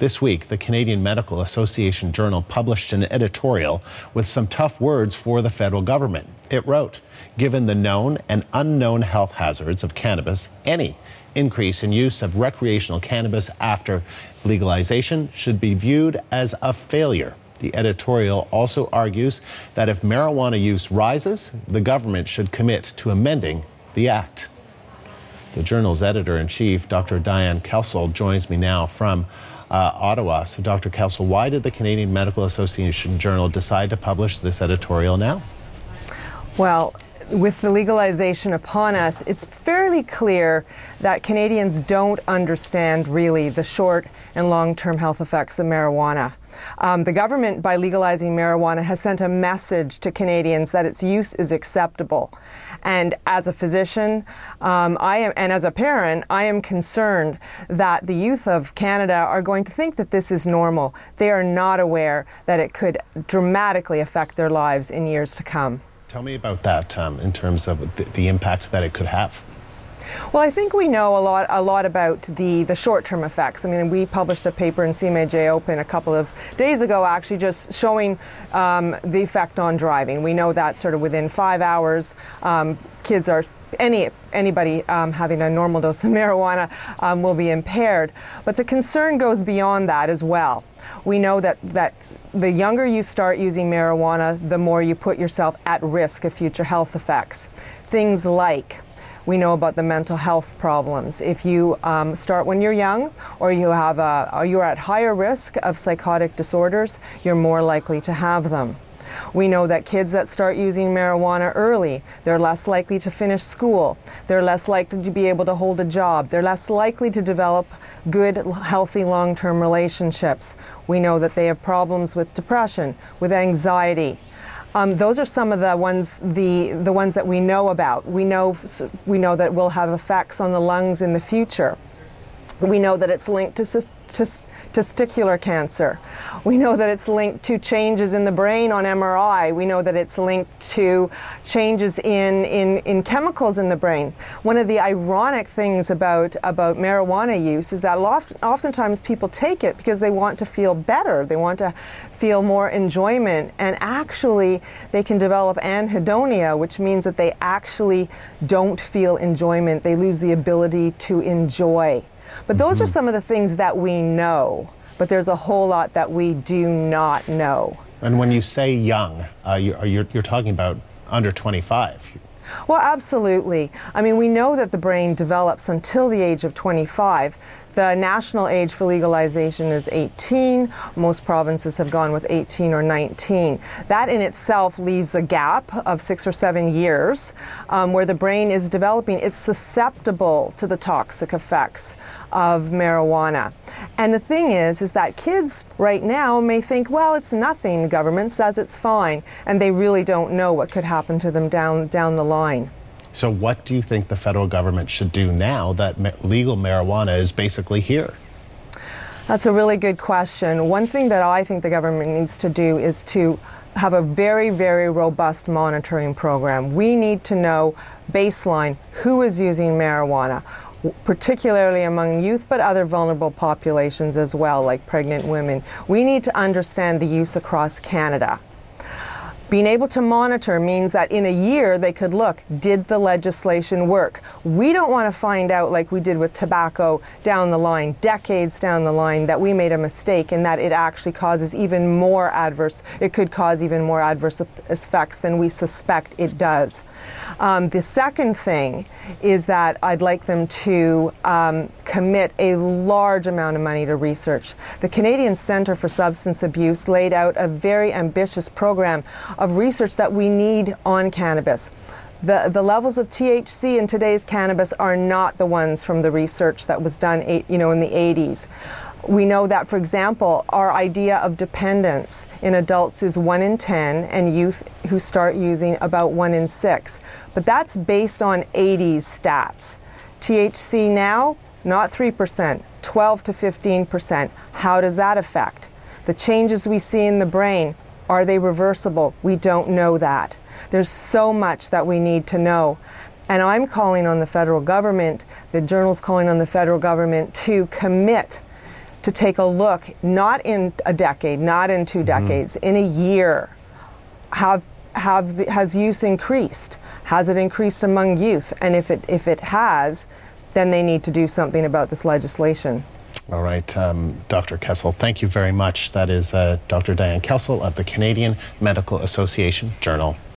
This week, the Canadian Medical Association Journal published an editorial with some tough words for the federal government. It wrote, Given the known and unknown health hazards of cannabis, any increase in use of recreational cannabis after legalization should be viewed as a failure. The editorial also argues that if marijuana use rises, the government should commit to amending the act. The journal's editor in chief, Dr. Diane Kelsall, joins me now from uh, Ottawa. So, Dr. Kelsall, why did the Canadian Medical Association Journal decide to publish this editorial now? Well, with the legalization upon us, it's fairly clear that Canadians don't understand really the short and long term health effects of marijuana. Um, the government, by legalizing marijuana, has sent a message to Canadians that its use is acceptable. And as a physician, um, I am, and as a parent, I am concerned that the youth of Canada are going to think that this is normal. They are not aware that it could dramatically affect their lives in years to come. Tell me about that um, in terms of the, the impact that it could have. Well, I think we know a lot a lot about the, the short term effects. I mean, we published a paper in CMAJ Open a couple of days ago, actually, just showing um, the effect on driving. We know that sort of within five hours, um, kids are any anybody um, having a normal dose of marijuana um, will be impaired. But the concern goes beyond that as well. We know that, that the younger you start using marijuana, the more you put yourself at risk of future health effects. Things like we know about the mental health problems. If you um, start when you're young, or you have a, or you're at higher risk of psychotic disorders, you're more likely to have them. We know that kids that start using marijuana early, they're less likely to finish school. They're less likely to be able to hold a job. They're less likely to develop good, healthy long term relationships. We know that they have problems with depression, with anxiety. Um, those are some of the ones the the ones that we know about. We know we know that will have effects on the lungs in the future. We know that it's linked to, to testicular cancer. We know that it's linked to changes in the brain on MRI. We know that it's linked to changes in, in, in chemicals in the brain. One of the ironic things about, about marijuana use is that oftentimes people take it because they want to feel better. They want to feel more enjoyment. And actually, they can develop anhedonia, which means that they actually don't feel enjoyment. They lose the ability to enjoy. But those mm-hmm. are some of the things that we know, but there's a whole lot that we do not know. And when you say young, uh, you're, you're, you're talking about under 25. Well, absolutely. I mean, we know that the brain develops until the age of 25. The national age for legalization is 18. Most provinces have gone with 18 or 19. That in itself leaves a gap of six or seven years um, where the brain is developing. It's susceptible to the toxic effects of marijuana. And the thing is, is that kids right now may think, well, it's nothing. Government says it's fine, and they really don't know what could happen to them down down the line. So, what do you think the federal government should do now that legal marijuana is basically here? That's a really good question. One thing that I think the government needs to do is to have a very, very robust monitoring program. We need to know baseline who is using marijuana, particularly among youth, but other vulnerable populations as well, like pregnant women. We need to understand the use across Canada. Being able to monitor means that in a year they could look, did the legislation work? We don't want to find out, like we did with tobacco down the line, decades down the line, that we made a mistake and that it actually causes even more adverse, it could cause even more adverse effects than we suspect it does. Um, the second thing is that I'd like them to um, commit a large amount of money to research. The Canadian Centre for Substance Abuse laid out a very ambitious program of research that we need on cannabis. The, the levels of THC in today's cannabis are not the ones from the research that was done eight, you know, in the 80s. We know that, for example, our idea of dependence in adults is 1 in 10, and youth who start using about 1 in 6. But that's based on 80s stats. THC now, not 3%, 12 to 15%. How does that affect? The changes we see in the brain, are they reversible? We don't know that. There's so much that we need to know. And I'm calling on the federal government, the journal's calling on the federal government to commit to take a look, not in a decade, not in 2 mm-hmm. decades, in a year. Have have the, has use increased? Has it increased among youth? And if it if it has, then they need to do something about this legislation. All right, um, Dr. Kelsall, thank you very much. That is uh, Dr. Diane Kelsall of the Canadian Medical Association Journal.